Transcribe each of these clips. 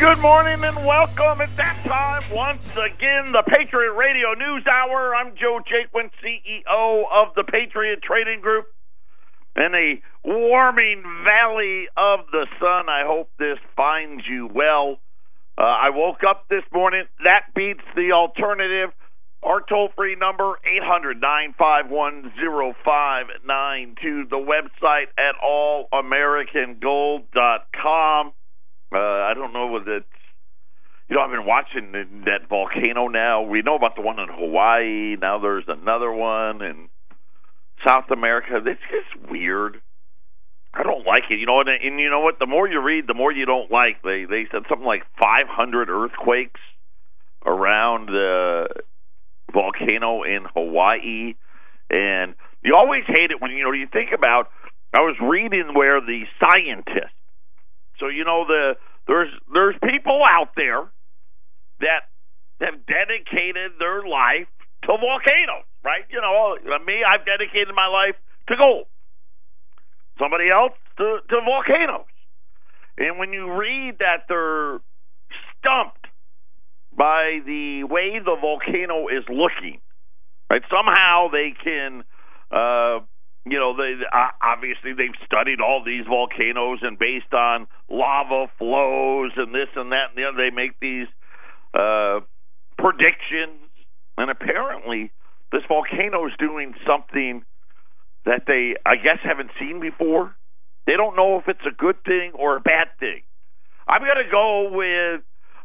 Good morning and welcome. At that time once again, the Patriot Radio News Hour. I'm Joe Jaquin, CEO of the Patriot Trading Group. In a warming valley of the sun, I hope this finds you well. Uh, I woke up this morning. That beats the alternative. Our toll free number, 800 951 0592. The website at allamericangold.com. Uh, I don't know it's. You know, I've been watching that volcano now. We know about the one in Hawaii. Now there's another one in South America. It's just weird. I don't like it. You know, and, and you know what? The more you read, the more you don't like. They they said something like 500 earthquakes around the volcano in Hawaii, and you always hate it when you know you think about. I was reading where the scientists. So you know the there's there's people out there that have dedicated their life to volcanoes, right? You know, me, I've dedicated my life to gold. Somebody else to, to volcanoes. And when you read that they're stumped by the way the volcano is looking, right? Somehow they can, uh, you know, they uh, obviously they've studied all these volcanoes, and based on lava flows and this and that and the other, they make these uh, predictions. And apparently, this volcano is doing something that they, I guess, haven't seen before. They don't know if it's a good thing or a bad thing. I'm going to go with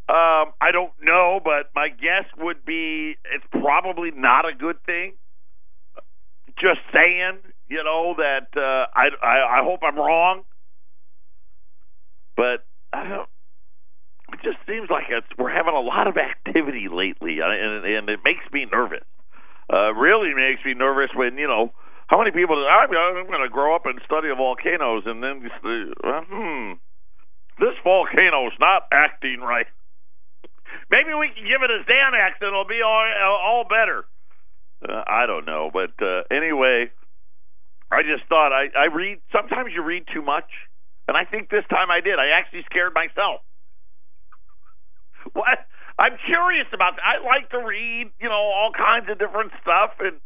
um, I don't know, but my guess would be it's probably not a good thing. Just saying, you know that uh, I, I I hope I'm wrong, but I don't. It just seems like it's we're having a lot of activity lately, uh, and and it makes me nervous. Uh, really makes me nervous when you know how many people. I'm, I'm going to grow up and study volcanoes, and then uh, hmm, this volcano's not acting right. Maybe we can give it a Xanax and it'll be all all better. Uh, I don't know, but uh, anyway, I just thought I I read. Sometimes you read too much, and I think this time I did. I actually scared myself. What? I'm curious about. That. I like to read, you know, all kinds of different stuff, and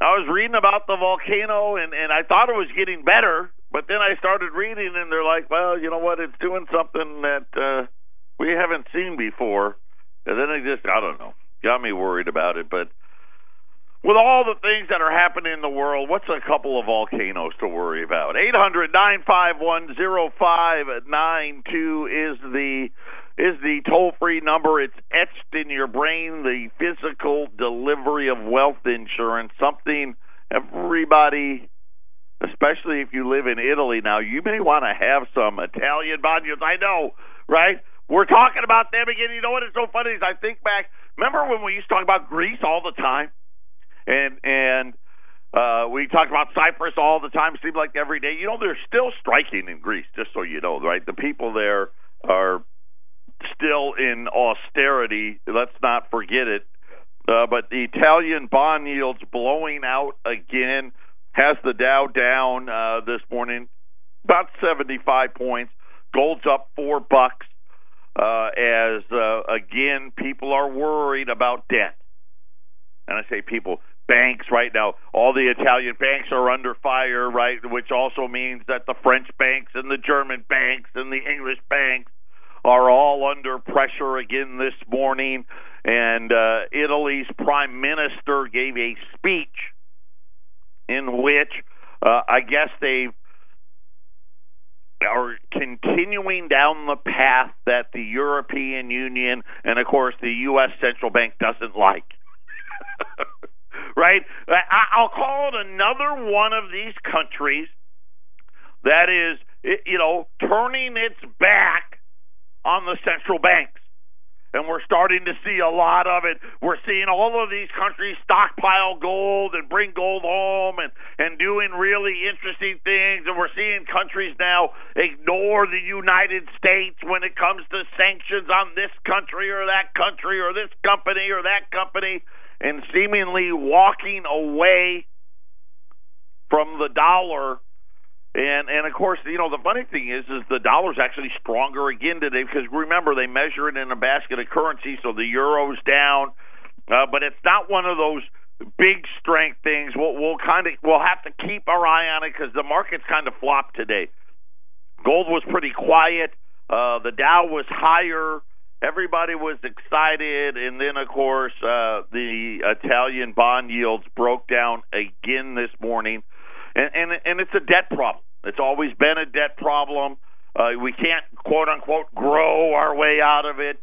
I was reading about the volcano, and and I thought it was getting better, but then I started reading, and they're like, well, you know what? It's doing something that. uh we haven't seen before. And then it just, I don't know, got me worried about it. But with all the things that are happening in the world, what's a couple of volcanoes to worry about? Eight hundred nine five one zero five nine two is the is the toll free number. It's etched in your brain. The physical delivery of wealth insurance, something everybody especially if you live in Italy now, you may want to have some Italian bond I know, right? We're talking about them again. You know what is so funny is I think back. Remember when we used to talk about Greece all the time, and and uh, we talk about Cyprus all the time. It seemed like every day. You know, they're still striking in Greece. Just so you know, right? The people there are still in austerity. Let's not forget it. Uh, but the Italian bond yields blowing out again has the Dow down uh, this morning about 75 points. Gold's up four bucks uh, as uh, again people are worried about debt. And I say people, banks right now, all the Italian banks are under fire, right? Which also means that the French banks and the German banks and the English banks are all under pressure again this morning. And uh, Italy's prime minister gave a speech in which uh, I guess they've are continuing down the path that the European Union and, of course, the U.S. Central Bank doesn't like. right? I'll call it another one of these countries that is, you know, turning its back on the central banks and we're starting to see a lot of it. We're seeing all of these countries stockpile gold and bring gold home and and doing really interesting things and we're seeing countries now ignore the United States when it comes to sanctions on this country or that country or this company or that company and seemingly walking away from the dollar And and of course, you know the funny thing is, is the dollar's actually stronger again today because remember they measure it in a basket of currency, so the euro's down, uh, but it's not one of those big strength things. We'll, we'll kind of we'll have to keep our eye on it because the market's kind of flopped today. Gold was pretty quiet. Uh, the Dow was higher. Everybody was excited, and then of course uh, the Italian bond yields broke down again this morning, and and, and it's a debt problem. It's always been a debt problem. Uh, we can't quote unquote grow our way out of it.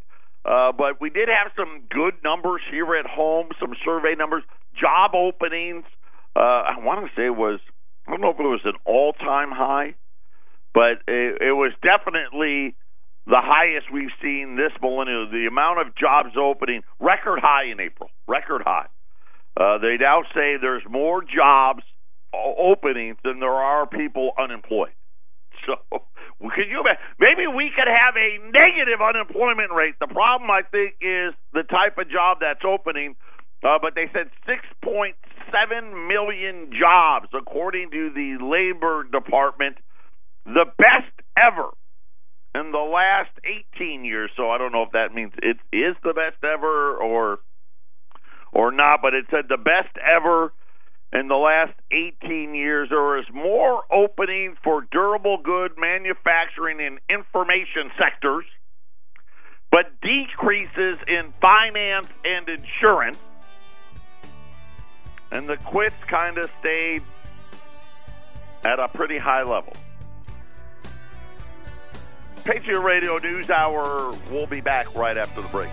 Uh, but we did have some good numbers here at home, some survey numbers, job openings. Uh, I want to say it was, I don't know if it was an all time high, but it, it was definitely the highest we've seen this millennium. The amount of jobs opening, record high in April, record high. Uh, they now say there's more jobs openings than there are people unemployed. So, could you? Maybe we could have a negative unemployment rate. The problem, I think, is the type of job that's opening. Uh, but they said 6.7 million jobs, according to the Labor Department, the best ever in the last 18 years. So I don't know if that means it is the best ever or or not, but it said the best ever in the last 18 years. There is more opening for durable good manufacturing and information sectors, but decreases in finance and insurance. And the quits kind of stayed at a pretty high level. Patriot Radio News Hour. We'll be back right after the break.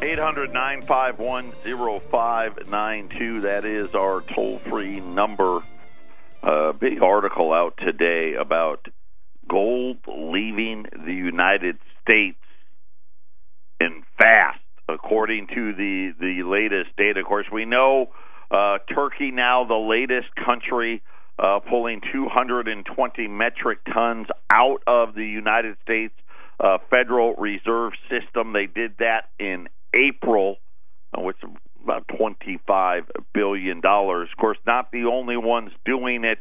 800 951 0592. That is our toll free number. Uh, big article out today about gold leaving the United States in fast, according to the, the latest data. Of course, we know uh, Turkey now the latest country uh, pulling 220 metric tons out of the United States uh, Federal Reserve System. They did that in April, uh, which is about 25 billion dollars. Of course, not the only ones doing it.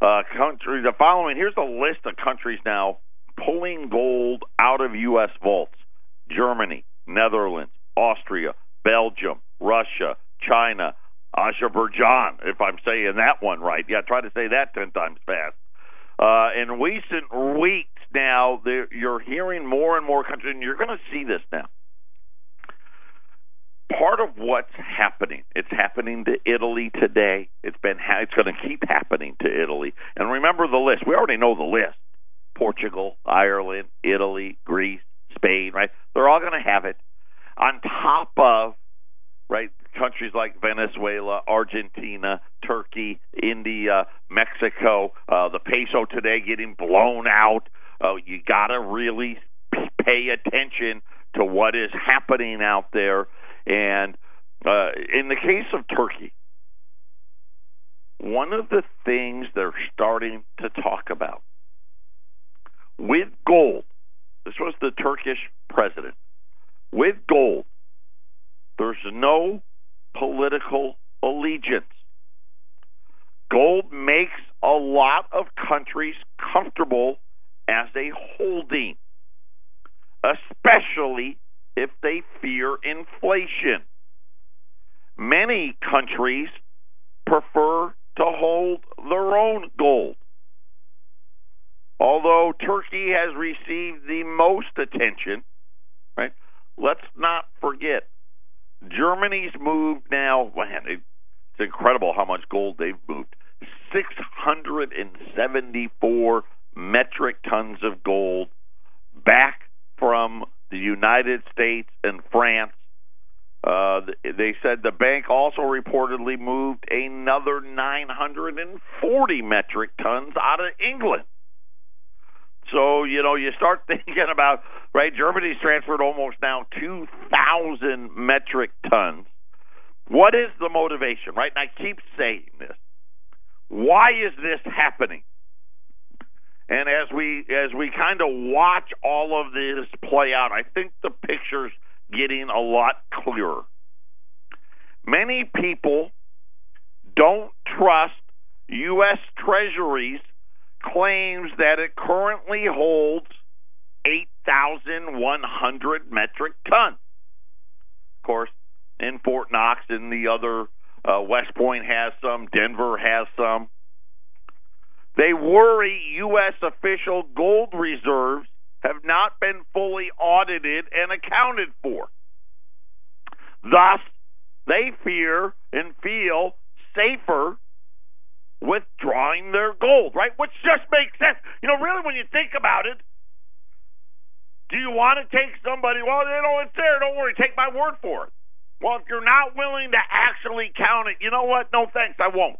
Uh, country, the following here's a list of countries now pulling gold out of U.S. vaults: Germany, Netherlands, Austria, Belgium, Russia, China, Azerbaijan, if I'm saying that one right. Yeah, try to say that 10 times fast. Uh, in recent weeks now, you're hearing more and more countries, and you're going to see this now. Part of what's happening, it's happening to Italy today. It's been, it's going to keep happening to Italy. And remember the list. We already know the list: Portugal, Ireland, Italy, Greece, Spain. Right? They're all going to have it. On top of right countries like Venezuela, Argentina, Turkey, India, Mexico, uh, the peso today getting blown out. Uh, you got to really pay attention to what is happening out there. And uh, in the case of Turkey, one of the things they're starting to talk about with gold, this was the Turkish president, with gold, there's no political allegiance. Gold makes a lot of countries comfortable as a holding, especially if they fear inflation. Many countries prefer to hold their own gold. Although Turkey has received the most attention, right? Let's not forget Germany's moved now, man, it's incredible how much gold they've moved. 674 metric tons of gold back from the United States and France. Uh, they said the bank also reportedly moved another 940 metric tons out of England. So, you know, you start thinking about, right, Germany's transferred almost now 2,000 metric tons. What is the motivation, right? And I keep saying this. Why is this happening? And as we as we kind of watch all of this play out, I think the picture's getting a lot clearer. Many people don't trust U.S. Treasuries claims that it currently holds 8,100 metric tons. Of course, in Fort Knox and the other, uh, West Point has some, Denver has some. They worry U.S. official gold reserves have not been fully audited and accounted for. Thus, they fear and feel safer withdrawing their gold, right? Which just makes sense. You know, really, when you think about it, do you want to take somebody? Well, you know, it's there. Don't worry. Take my word for it. Well, if you're not willing to actually count it, you know what? No thanks. I won't.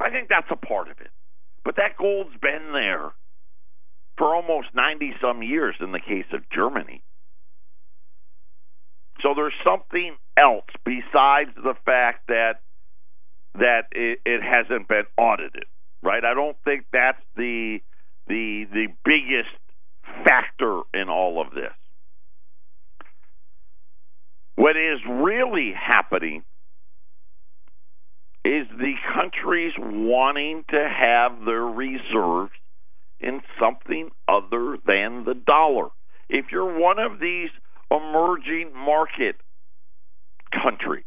I think that's a part of it. But that gold's been there for almost 90 some years in the case of Germany. So there's something else besides the fact that that it, it hasn't been audited, right? I don't think that's the the the biggest factor in all of this. What is really happening is the countries wanting to have their reserves in something other than the dollar. If you're one of these emerging market countries,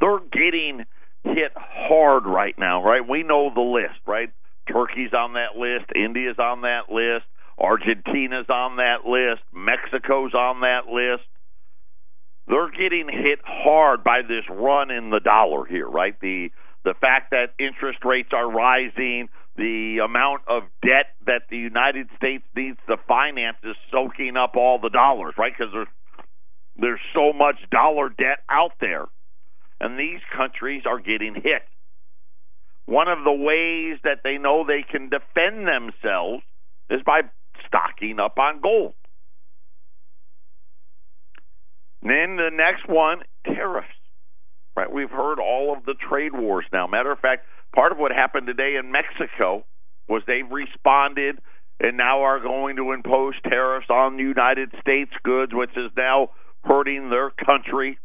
they're getting hit hard right now, right? We know the list, right? Turkey's on that list, India's on that list, Argentina's on that list, Mexico's on that list they're getting hit hard by this run in the dollar here, right? The the fact that interest rates are rising, the amount of debt that the United States needs to finance is soaking up all the dollars, right? Because there's there's so much dollar debt out there, and these countries are getting hit. One of the ways that they know they can defend themselves is by stocking up on gold. Then the next one, tariffs. Right? We've heard all of the trade wars now. Matter of fact, part of what happened today in Mexico was they've responded and now are going to impose tariffs on the United States goods, which is now hurting their country.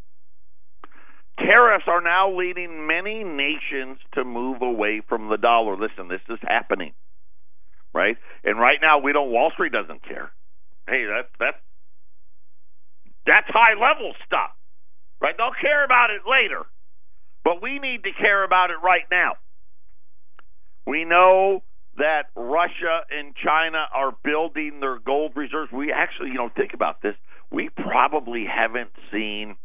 Tariffs are now leading many nations to move away from the dollar. Listen, this is happening, right? And right now, we don't. Wall Street doesn't care. Hey, that that's that's high level stuff, right? They'll care about it later, but we need to care about it right now. We know that Russia and China are building their gold reserves. We actually, you know, think about this. We probably haven't seen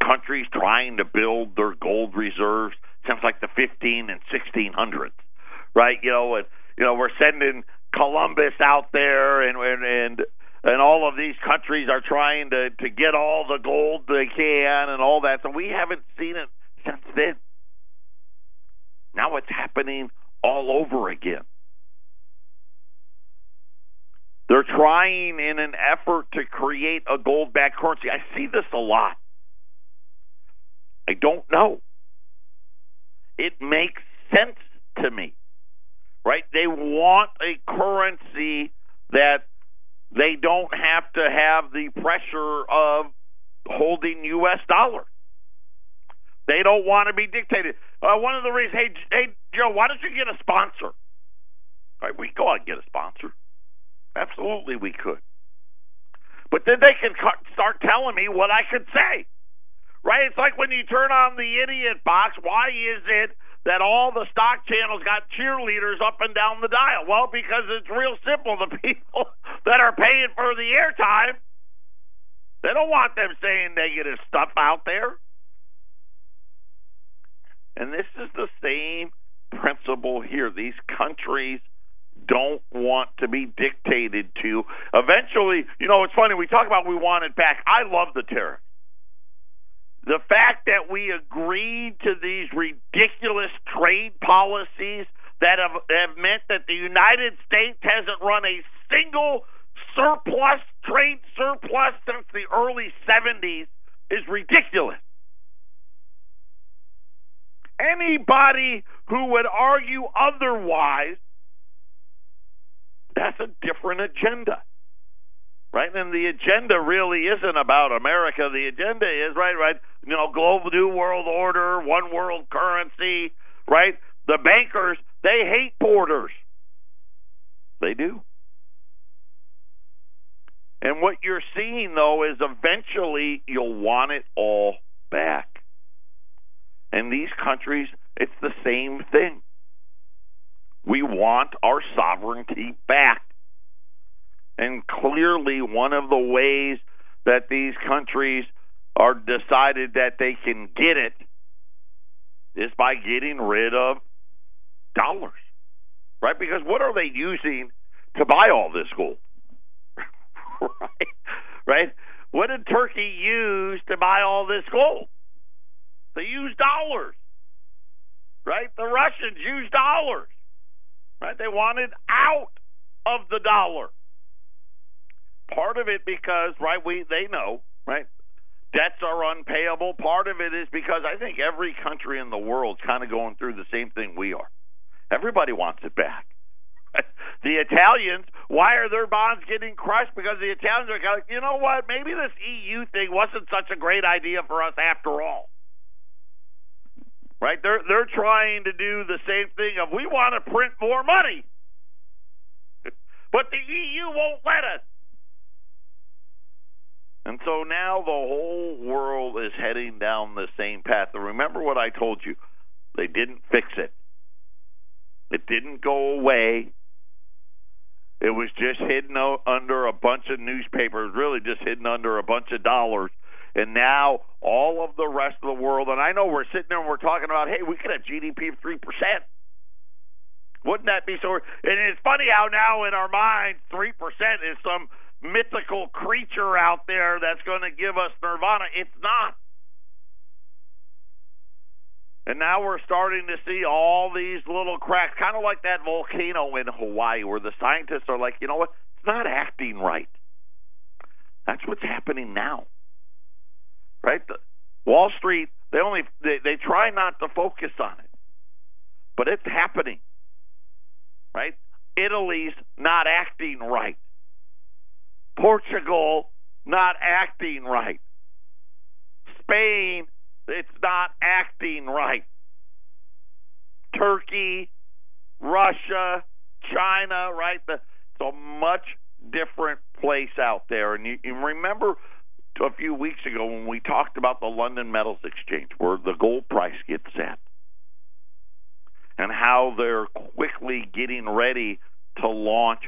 countries trying to build their gold reserves since like the 15 and 1600s, right? You know, and you know we're sending Columbus out there and and, and and all of these countries are trying to to get all the gold they can and all that. So we haven't seen it since then. Now it's happening all over again. They're trying in an effort to create a gold backed currency. I see this a lot. I don't know. It makes sense to me. Right? They want a currency that they don't have to have the pressure of holding U.S. dollars. They don't want to be dictated. Uh, one of the reasons, hey, hey, Joe, why don't you get a sponsor? Right, we go out and get a sponsor. Absolutely, we could. But then they can start telling me what I could say. Right? It's like when you turn on the idiot box. Why is it that all the stock channels got cheerleaders up and down the dial? Well, because it's real simple. The people that are paying for the airtime, they don't want them saying negative stuff out there. And this is the same principle here. These countries don't want to be dictated to. Eventually, you know, it's funny, we talk about we want it back. I love the tariff. The fact that we agreed to these ridiculous trade policies that have, have meant that the United States hasn't run a single surplus, trade surplus since the early 70s is ridiculous. Anybody who would argue otherwise, that's a different agenda. Right? And the agenda really isn't about America. The agenda is right, right. You know, global new world order, one world currency, right? The bankers they hate borders. They do. And what you're seeing though is eventually you'll want it all back. And these countries, it's the same thing. We want our sovereignty back. And clearly, one of the ways that these countries are decided that they can get it is by getting rid of dollars, right? Because what are they using to buy all this gold? right? Right? What did Turkey use to buy all this gold? They used dollars. Right? The Russians used dollars. Right? They wanted out of the dollar. Part of it because, right, we they know, right? Debts are unpayable. Part of it is because I think every country in the world kind of going through the same thing we are. Everybody wants it back. The Italians, why are their bonds getting crushed? Because the Italians are like, you know what? Maybe this EU thing wasn't such a great idea for us after all. Right? They're they're trying to do the same thing of we want to print more money. But the EU won't let us. And so now the whole world is heading down the same path. And remember what I told you. They didn't fix it. It didn't go away. It was just hidden under a bunch of newspapers, really just hidden under a bunch of dollars. And now all of the rest of the world, and I know we're sitting there and we're talking about, hey, we could have GDP of 3%. Wouldn't that be so? And it's funny how now in our minds, 3% is some mythical creature out there that's going to give us nirvana. It's not. And now we're starting to see all these little cracks, kind of like that volcano in Hawaii, where the scientists are like, you know what? It's not acting right. That's what's happening now. Right? The, Wall Street, they only they, they try not to focus on it. But it's happening. Right? Italy's not acting right. Portugal not acting right. Spain it's not acting right. Turkey, Russia, China, right? The, it's a much different place out there. And you, you remember a few weeks ago when we talked about the London Metals Exchange, where the gold price gets set, and how they're quickly getting ready to launch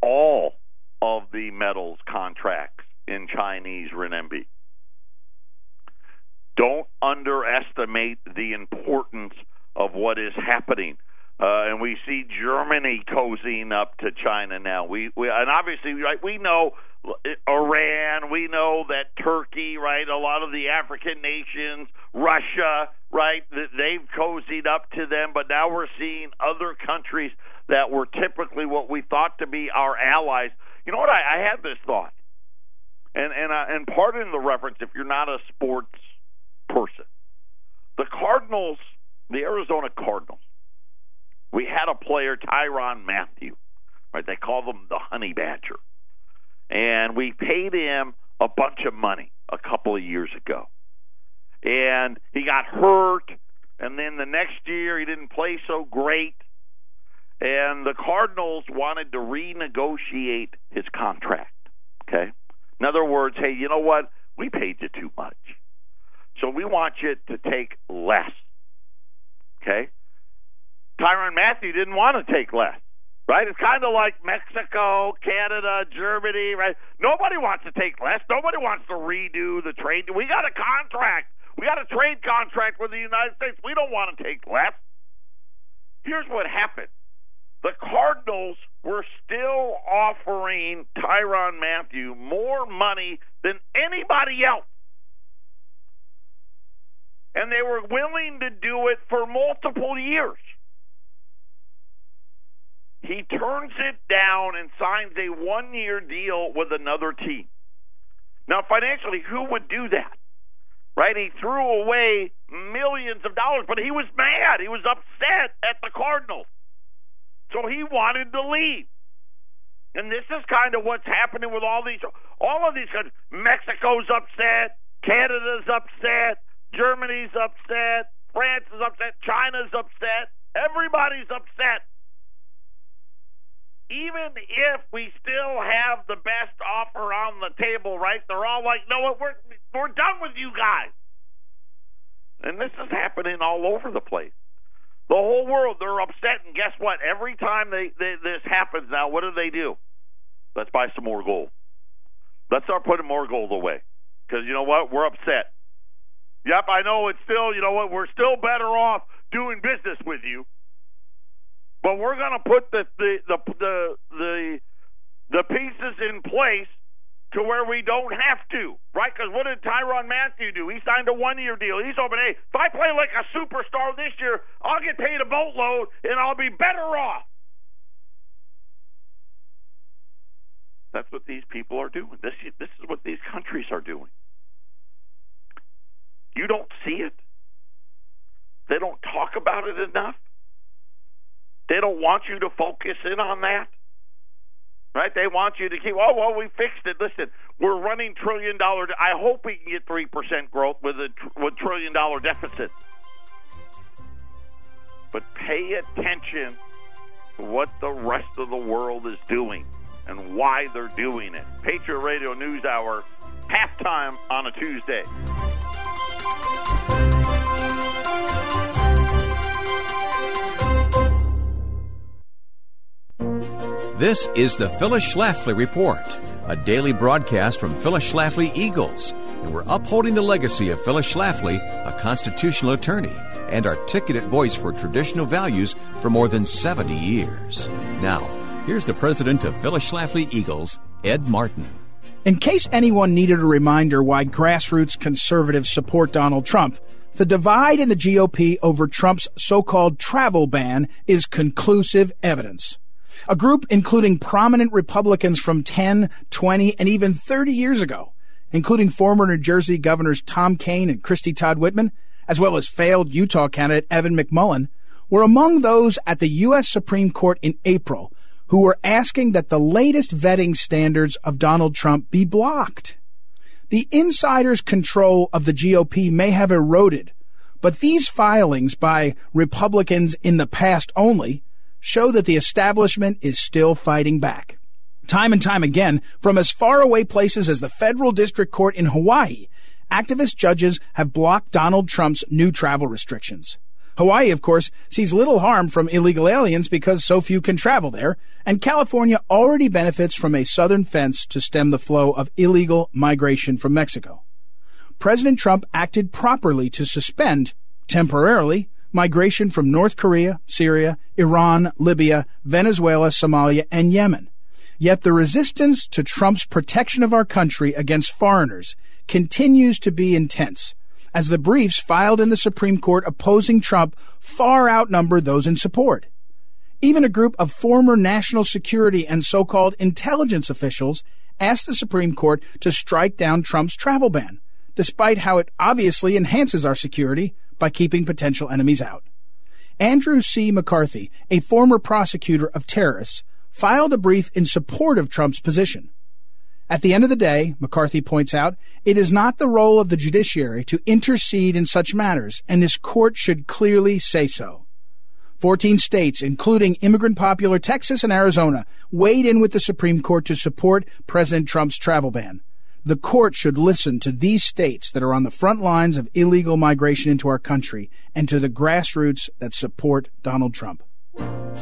all of the metals contracts in Chinese renminbi. Don't underestimate the importance of what is happening. Uh, and we see Germany cozying up to China now. We, we and obviously, right? We know Iran. We know that Turkey, right? A lot of the African nations, Russia, right? They've cozied up to them, but now we're seeing other countries that were typically what we thought to be our allies. You know what? I, I had this thought, and and uh, and pardon the reference if you're not a sports person. The Cardinals, the Arizona Cardinals, we had a player, Tyrann Mathieu, right? They call him the Honey Badger. And we paid him a bunch of money a couple of years ago. And he got hurt, and then the next year he didn't play so great. And the Cardinals wanted to renegotiate his contract. Okay? In other words, hey, you know what? We paid you too much. So we want you to take less. Okay? Tyrann Mathieu didn't want to take less. Right? It's kind of like Mexico, Canada, Germany, right? Nobody wants to take less. Nobody wants to redo the trade. We got a contract. We got a trade contract with the United States. We don't want to take less. Here's what happened. The Cardinals were still offering Tyrann Mathieu more money than anybody else and they were willing to do it for multiple years. He turns it down and signs a one year deal with another team. Now, financially, who would do that? Right? He threw away millions of dollars, but he was mad. He was upset at the Cardinals. So he wanted to leave. And this is kind of what's happening with all these, all of these countries. Mexico's upset, Canada's upset, Germany's upset, France is upset, China's upset, everybody's upset. Even if we still have the best offer on the table, right? They're all like, "No, we're we're done with you guys." And this is happening all over the place. The whole world, they're upset. And guess what? Every time they, they this happens now, what do they do? Let's buy some more gold. Let's start putting more gold away. Because you know what? We're upset. Yep, I know it's still, you know what? We're still better off doing business with you. But we're going to put the the, the the the the pieces in place to where we don't have to, right? Because what did Tyrann Mathieu do? He signed a one-year deal. He's hoping, hey, if I play like a superstar this year, I'll get paid a boatload and I'll be better off. That's what these people are doing. This this is what these countries are doing. You don't see it. They don't talk about it enough. They don't want you to focus in on that right? They want you to keep. Oh well, we fixed it. Listen, we're running trillion dollar. I hope we can get three percent growth with a with trillion dollar deficit. But pay attention to what the rest of the world is doing and why they're doing it. Patriot Radio News Hour, halftime on a Tuesday. This is the Phyllis Schlafly Report, a daily broadcast from Phyllis Schlafly Eagles, and we're upholding the legacy of Phyllis Schlafly, a constitutional attorney and articulate voice for traditional values for more than 70 years. Now, here's the president of Phyllis Schlafly Eagles, Ed Martin. In case anyone needed a reminder why grassroots conservatives support Donald Trump, the divide in the GOP over Trump's so-called travel ban is conclusive evidence. A group including prominent Republicans from 10, 20, and even 30 years ago, including former New Jersey governors Tom Kean and Christie Todd Whitman, as well as failed Utah candidate Evan McMullin, were among those at the U.S. Supreme Court in April who were asking that the latest vetting standards of Donald Trump be blocked. The insider's control of the GOP may have eroded, but these filings by Republicans in the past only show that the establishment is still fighting back. Time and time again, from as far away places as the federal district court in Hawaii, activist judges have blocked Donald Trump's new travel restrictions. Hawaii, of course, sees little harm from illegal aliens because so few can travel there, and California already benefits from a southern fence to stem the flow of illegal migration from Mexico. President Trump acted properly to suspend, temporarily, migration from North Korea, Syria, Iran, Libya, Venezuela, Somalia, and Yemen. Yet the resistance to Trump's protection of our country against foreigners continues to be intense, as the briefs filed in the Supreme Court opposing Trump far outnumber those in support. Even a group of former national security and so-called intelligence officials asked the Supreme Court to strike down Trump's travel ban, despite how it obviously enhances our security by keeping potential enemies out. Andrew C. McCarthy, a former prosecutor of terrorists, filed a brief in support of Trump's position. At the end of the day, McCarthy points out, it is not the role of the judiciary to intercede in such matters, and this court should clearly say so. Fourteen states, including immigrant popular Texas and Arizona, weighed in with the Supreme Court to support President Trump's travel ban. The court should listen to these states that are on the front lines of illegal migration into our country and to the grassroots that support Donald Trump.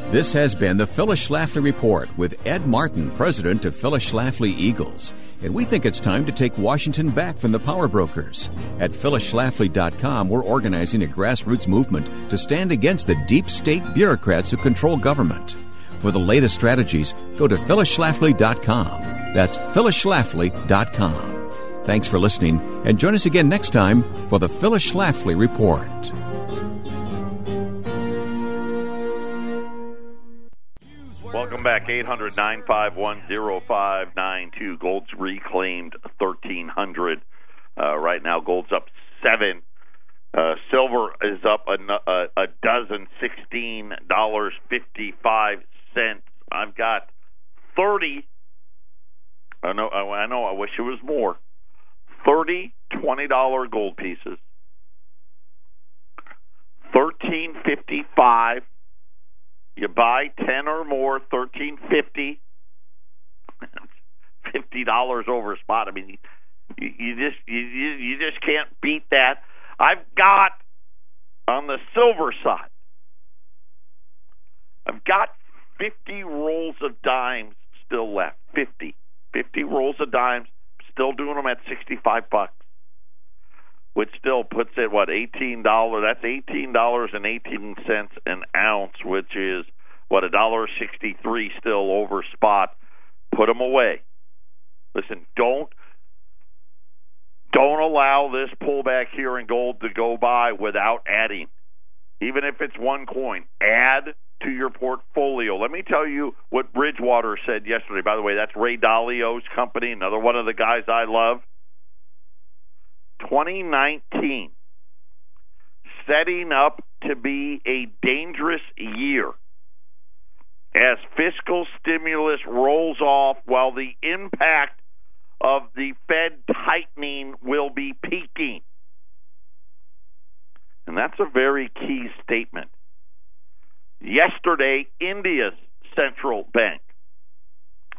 This has been the Phyllis Schlafly Report with Ed Martin, president of Phyllis Schlafly Eagles. And we think it's time to take Washington back from the power brokers. At phyllisschlafly.com, we're organizing a grassroots movement to stand against the deep state bureaucrats who control government. For the latest strategies, go to phyllisschlafly.com. That's phyllisschlafly.com. Thanks for listening, and join us again next time for the Phyllis Schlafly Report. Welcome back, 800 951 0592. Gold's reclaimed 1300 uh, Right now, gold's up 7 uh, silver is up a, a, a dozen, $16.55. I've got 30 I know I know I wish it was more. 30 $20 gold pieces. 1355 you buy 10 or more 1350 $50 over spot. I mean you, you just you, you just can't beat that. I've got on the silver side. I've got 50 rolls of dimes still left. 50. 50 rolls of dimes, still doing them at 65 bucks. Which still puts it what eighteen dollars? That's eighteen dollars and eighteen cents an ounce, which is what a dollar sixty three still over spot. Put them away. Listen, don't don't allow this pullback here in gold to go by without adding. Even if it's one coin, add to your portfolio. Let me tell you what Bridgewater said yesterday. By the way, that's Ray Dalio's company, another one of the guys I love. 2019 setting up to be a dangerous year as fiscal stimulus rolls off while the impact of the Fed tightening will be peaking. And that's a very key statement. Yesterday, India's central bank,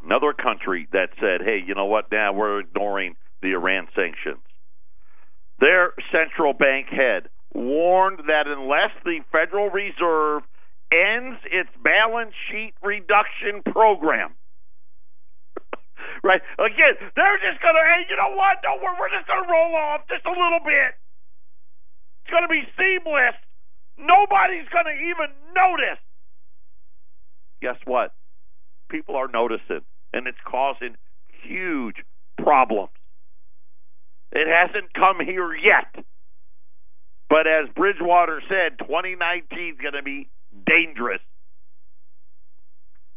another country that said, hey, you know what, now we're ignoring the Iran sanctions. Their central bank head warned that unless the Federal Reserve ends its balance sheet reduction program, right? Again, they're just going to, hey, you know what? Don't worry, we're just going to roll off just a little bit. It's going to be seamless. Nobody's going to even notice. Guess what? People are noticing, and it's causing huge problems. It hasn't come here yet. But as Bridgewater said, 2019 is going to be dangerous.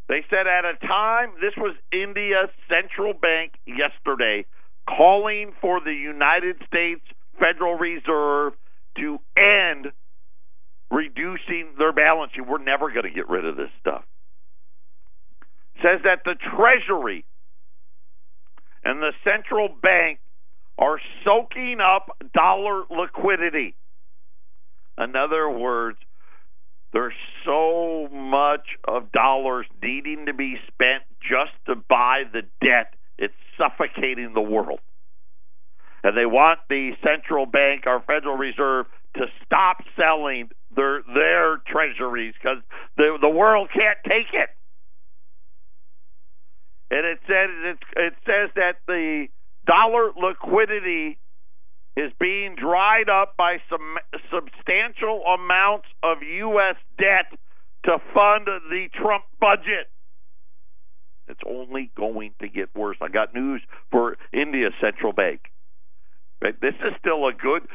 They said at a time, this was India's central bank yesterday, calling for the United States Federal Reserve to end reducing their balance sheet. We're never going to get rid of this stuff. Says that the Treasury and the central bank are soaking up dollar liquidity. In other words, there's so much of dollars needing to be spent just to buy the debt, it's suffocating the world. And they want the central bank, our Federal Reserve, to stop selling their their treasuries because the the world can't take it. And it says it, it says that the dollar liquidity is being dried up by some substantial amounts of U.S. debt to fund the Trump budget. It's only going to get worse. I got news for India's central bank. This is still a good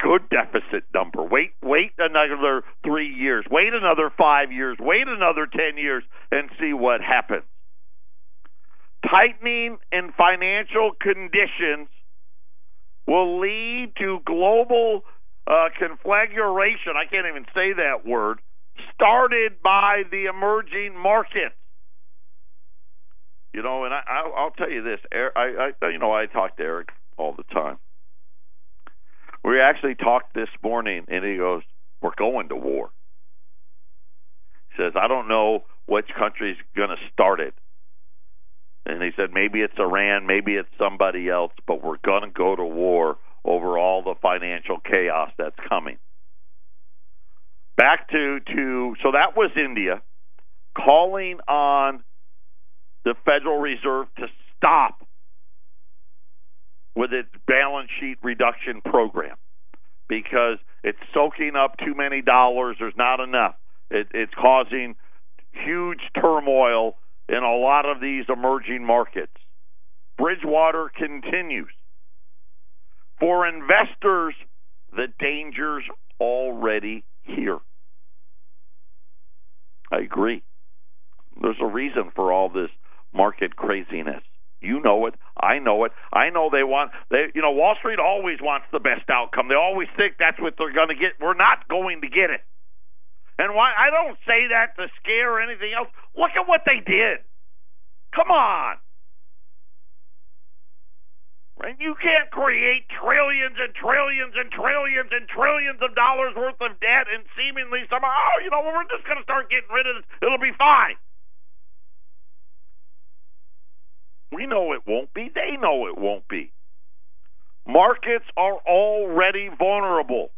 good deficit number. Wait, wait another three years. Wait another five years. Wait another ten years, and see what happens. Tightening in financial conditions will lead to global uh, conflagration. I can't even say that word. Started by the emerging markets. You know, and I, I, will tell you this. I, I, you know, I talk to Eric all the time. We actually talked this morning, and he goes, "We're going to war." He says, "I don't know which country's going to start it." And he said, maybe it's Iran, maybe it's somebody else, but we're going to go to war over all the financial chaos that's coming. Back to, to so that was India calling on the Federal Reserve to stop with its balance sheet reduction program because it's soaking up too many dollars. There's not enough. It, it's causing huge turmoil in a lot of these emerging markets. Bridgewater continues. For investors, the danger's already here. I agree. There's a reason for all this market craziness. You know it. I know it. I know they want they you know Wall Street always wants the best outcome. They always think that's what they're going to get. We're not going to get it. And why I don't say that to scare or anything else. Look at what they did. Come on. Right? You can't create trillions and trillions and trillions and trillions of dollars worth of debt and seemingly somehow, oh, you know, we're just going to start getting rid of this. It'll be fine. We know it won't be. They know it won't be. Markets are already vulnerable.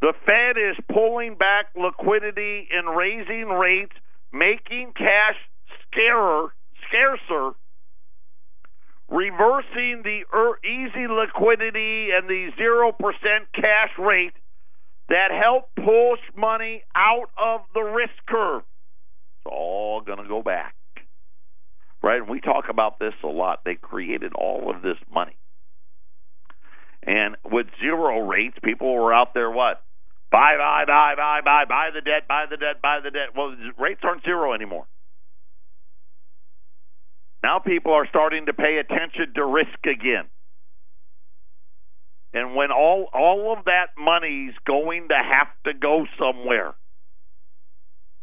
The Fed is pulling back liquidity and raising rates, making cash scarer, scarcer, reversing the er, easy liquidity and the 0% cash rate that help push money out of the risk curve. It's all going to go back. Right? And we talk about this a lot. They created all of this money. And with zero rates, people were out there what? Buy, buy, buy, buy, buy, buy the debt, buy the debt, buy the debt. Well, rates aren't zero anymore. Now people are starting to pay attention to risk again. And when all all of that money's going to have to go somewhere.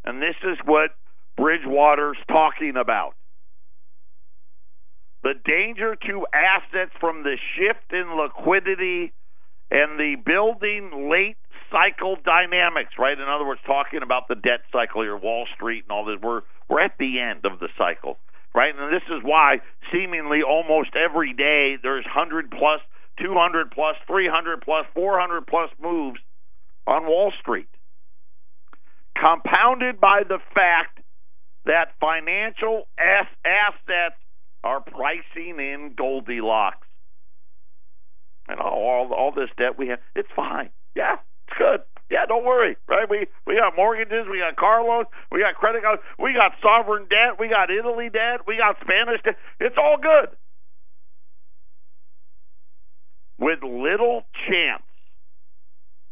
And this is what Bridgewater's talking about. The danger to assets from the shift in liquidity and the building late cycle dynamics, right? In other words, talking about the debt cycle, your Wall Street and all this. We're we're at the end of the cycle right? And this is why seemingly almost every day there's 100 plus, 200 plus, 300 plus, 400 plus moves on Wall Street. Compounded by the fact that financial assets are pricing in Goldilocks. And all, all this debt we have, it's fine. Yeah, it's good. Yeah, don't worry, right? We we got mortgages, we got car loans, we got credit cards, we got sovereign debt, we got Italy debt, we got Spanish debt. It's all good. With little chance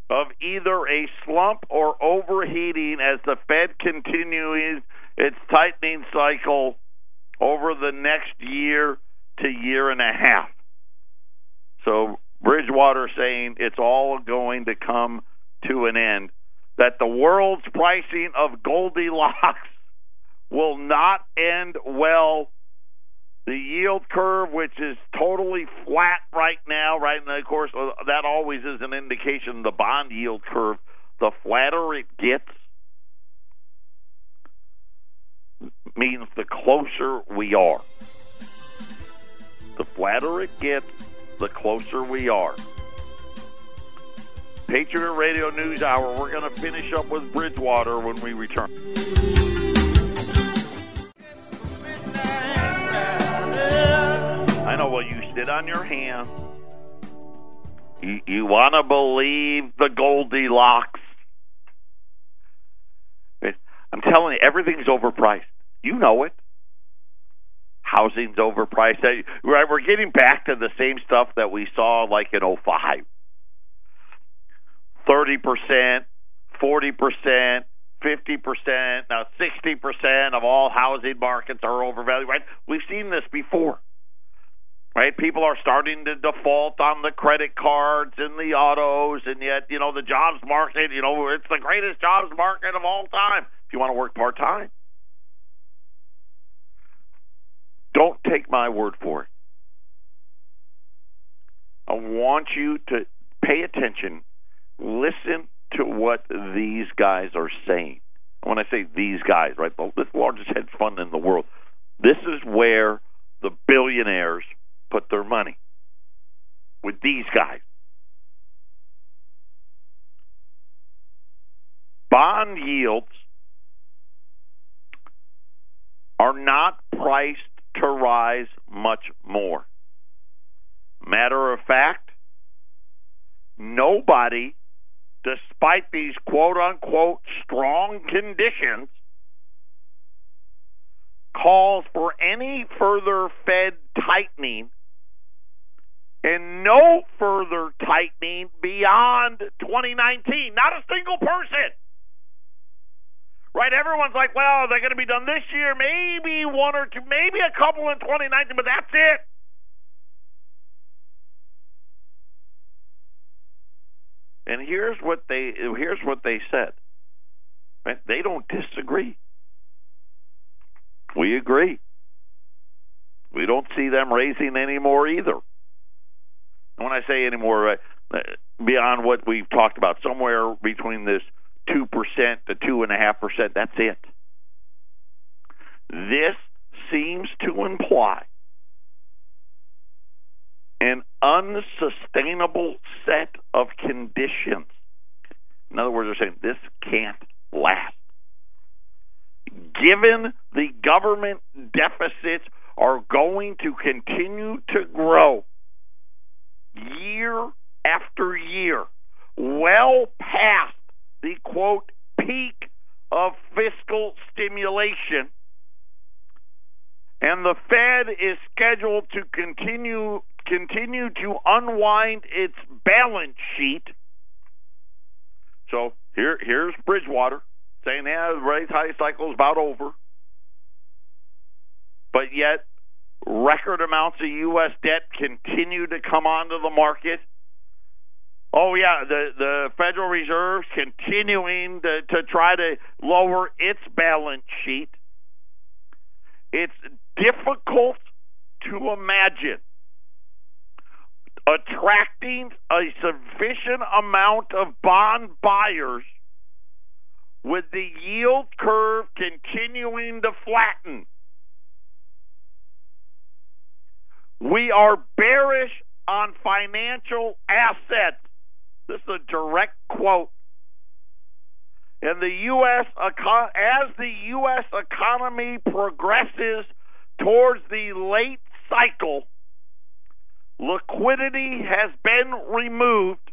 of either a slump or overheating as the Fed continues its tightening cycle over the next year to year and a half. So Bridgewater saying it's all going to come to an end, that the world's pricing of Goldilocks will not end well. The yield curve, which is totally flat right now, right? And of course, uh, that always is an indication the bond yield curve. The flatter it gets, means the closer we are. The flatter it gets, the closer we are. Patriot Radio News Hour. We're going to finish up with Bridgewater when we return. I know. Well, you sit on your hands. You, you want to believe the Goldilocks. I'm telling you, everything's overpriced. You know it. Housing's overpriced. Right, we're getting back to the same stuff that we saw like in 05 30%, 40%, 50%, now 60% of all housing markets are overvalued, right? We've seen this before. Right? People are starting to default on the credit cards and the autos, and yet, you know, the jobs market, you know, it's the greatest jobs market of all time if you want to work part time. Don't take my word for it. I want you to pay attention listen to what these guys are saying. When I say these guys, right, the largest hedge fund in the world, this is where the billionaires put their money with these guys. Bond yields are not priced to rise much more. Matter of fact, nobody despite these quote unquote strong conditions, calls for any further Fed tightening and no further tightening beyond 2019. Not a single person. Right? Everyone's like, well, they're going to be done this year, maybe one or two, maybe a couple in 2019, but that's it. And here's what they here's what they said. Right? They don't disagree. We agree. We don't see them raising any more either. And when I say any more, uh, beyond what we've talked about, somewhere between this 2% to 2.5%, that's it. This seems to imply an unsustainable set of conditions. In other words, they're saying this can't last. Given the government deficits are going to continue to grow year after year, well past the quote peak of fiscal stimulation. And the Fed is scheduled to continue continue to unwind its balance sheet. So here here's Bridgewater saying, yeah, the rate hike cycle is about over. But yet, record amounts of U.S. debt continue to come onto the market. Oh yeah, the the Federal Reserve continuing to, to try to lower its balance sheet. It's difficult to imagine attracting a sufficient amount of bond buyers with the yield curve continuing to flatten. We are bearish on financial assets. This is a direct quote. And the U.S. as the U.S. economy progresses towards the late cycle, liquidity has been removed.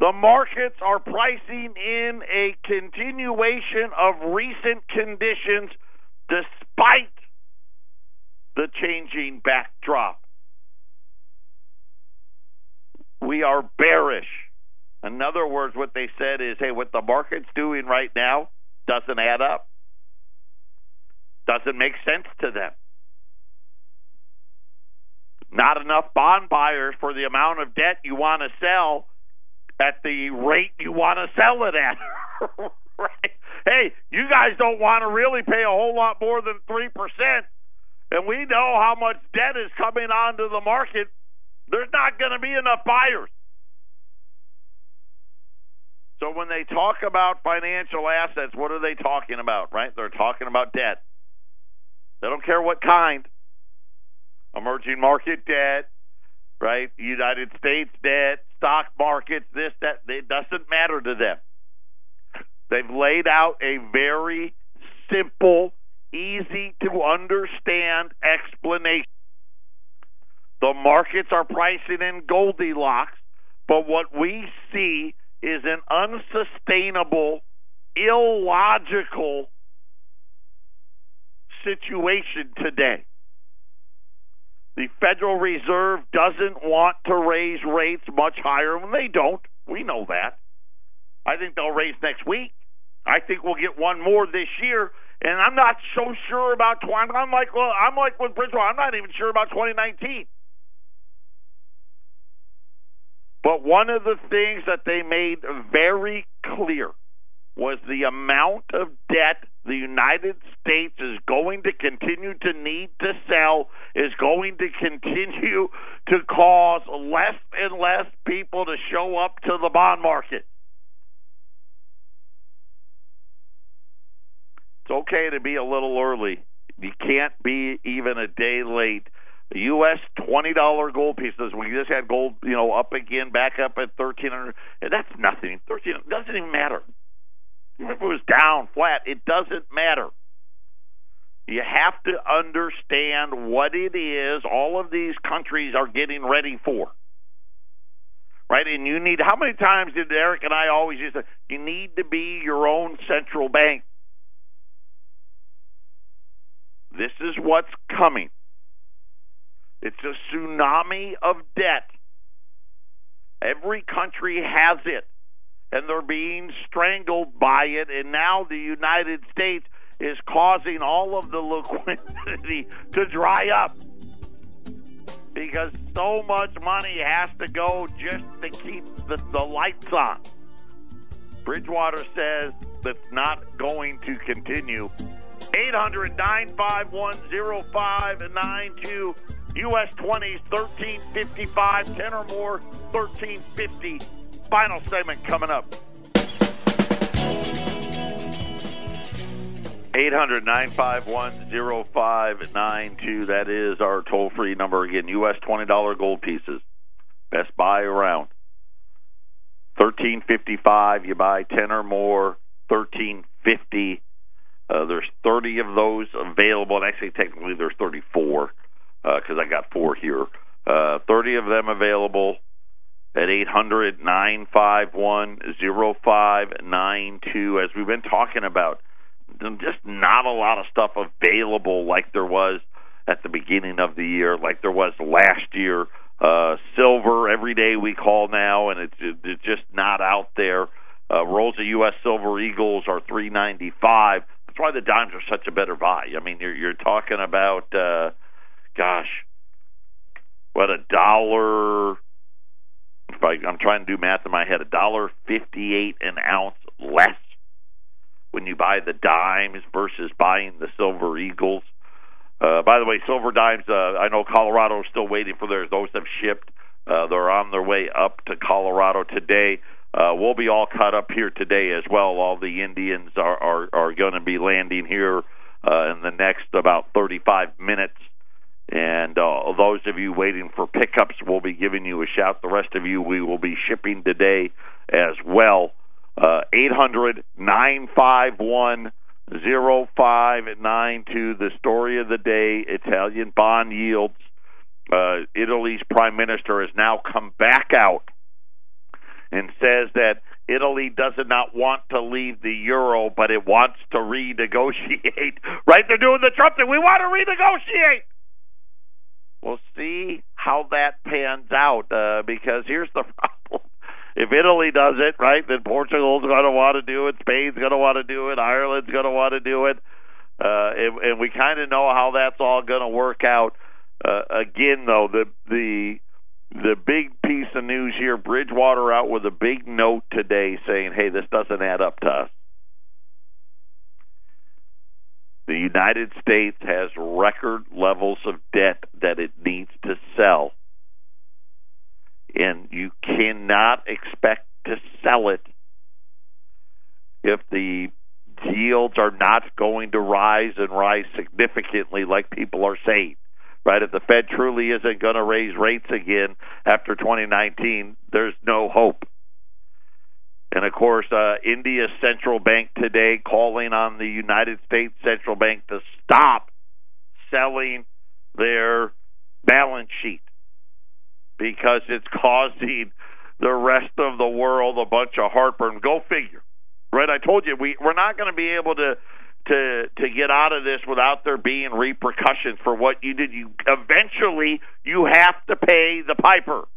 The markets are pricing in a continuation of recent conditions despite the changing backdrop. We are bearish. In other words, what they said is hey, what the market's doing right now doesn't add up, doesn't make sense to them. Not enough bond buyers for the amount of debt you want to sell at the rate you want to sell it at. right? Hey, you guys don't want to really pay a whole lot more than 3%. And we know how much debt is coming onto the market. There's not going to be enough buyers. So when they talk about financial assets, what are they talking about, right? They're talking about debt. They don't care what kind. Emerging market debt, right? United States debt, stock markets, this, that. It doesn't matter to them. They've laid out a very simple, easy to understand explanation. The markets are pricing in Goldilocks, but what we see is an unsustainable, illogical situation today. The Federal Reserve doesn't want to raise rates much higher. When they don't, we know that. I think they'll raise next week. I think we'll get one more this year, and I'm not so sure about 20. I'm like, well, I'm like with Bridgewater. I'm not even sure about 2019. But one of the things that they made very clear was the amount of debt the United States is going to continue to need to sell, is going to continue to cause less and less people to show up to the bond market. It's okay to be a little early. You can't be even a day late. The U.S. twenty dollar gold pieces. We just had gold, you know, up again, back up at thirteen hundred. That's nothing. Thirteen doesn't even matter. If it was down, flat, it doesn't matter. You have to understand what it is all of these countries are getting ready for. Right? And you need, how many times did Eric and I always use it? You need to be your own central bank. This is what's coming. It's a tsunami of debt. Every country has it and they're being strangled by it. And now the United States is causing all of the liquidity to dry up because so much money has to go just to keep the, the lights on. Bridgewater says that's not going to continue 800 951 0592. US 20s 1355, 10 or more 1350. Final segment coming up. 800 951 0592. That is our toll free number again. US $20 gold pieces. Best buy around. 1355. You buy 10 or more, 1350. Uh, there's 30 of those available, and actually, technically, there's 34 because uh, I got four here. Uh, 30 of them available at 800 951 0592. As we've been talking about, just not a lot of stuff available like there was at the beginning of the year, like there was last year. Uh, silver every day we call now, and it's, it's just not out there. Uh, rolls of U.S. Silver Eagles are 395. That's why the dimes are such a better buy. I mean, you're you're talking about, uh, gosh, what a dollar. If I, I'm trying to do math in my head, a dollar fifty-eight an ounce less when you buy the dimes versus buying the silver eagles. Uh, by the way, silver dimes. Uh, I know Colorado is still waiting for theirs. Those have shipped. Uh, they're on their way up to Colorado today. Uh, we'll be all caught up here today as well. All the Indians are are, are going to be landing here uh, in the next about 35 minutes. And uh, those of you waiting for pickups, we'll be giving you a shout. The rest of you, we will be shipping today as well. Uh, 800 951 0592. The story of the day Italian bond yields. Uh, Italy's prime minister has now come back out and says that Italy does not want to leave the euro, but it wants to renegotiate. right? They're doing the Trump thing. We want to renegotiate. We'll see how that pans out uh, because here's the problem if Italy does it, right, then Portugal's going to want to do it, Spain's going to want to do it, Ireland's going to want to do it, uh, and, and we kind of know how that's all going to work out. Uh, again, though, the the the big piece of news here: Bridgewater out with a big note today saying, "Hey, this doesn't add up to us." The United States has record levels of debt that it needs to sell. And you cannot expect to sell it if the yields are not going to rise and rise significantly like people are saying. Right? If the fed truly isn't going to raise rates again after 2019 there's no hope and of course uh, india's central bank today calling on the united states central bank to stop selling their balance sheet because it's causing the rest of the world a bunch of heartburn. Go figure. Right? I told you we we're not going to be able to to to get out of this without there being repercussions for what you did. You eventually you have to pay the piper.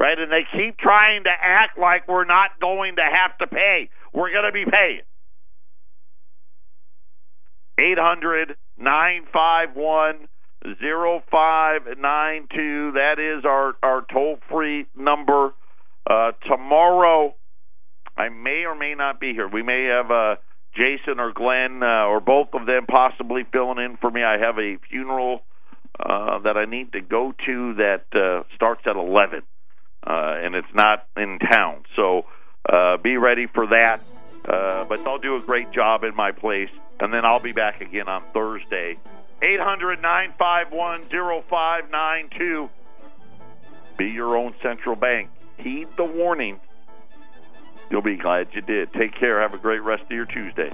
Right? And they keep trying to act like we're not going to have to pay. We're going to be paying. 800 951 zero five nine two. That is our our toll free number. Uh, tomorrow, I may or may not be here. We may have uh, Jason or Glenn uh, or both of them possibly filling in for me. I have a funeral uh, that I need to go to that uh, starts at eleven, uh, and it's not in town. So uh, be ready for that. Uh, but they'll do a great job in my place, and then I'll be back again on Thursday 800 951 0592. Be your own central bank. Heed the warning. You'll be glad you did. Take care. Have a great rest of your Tuesday.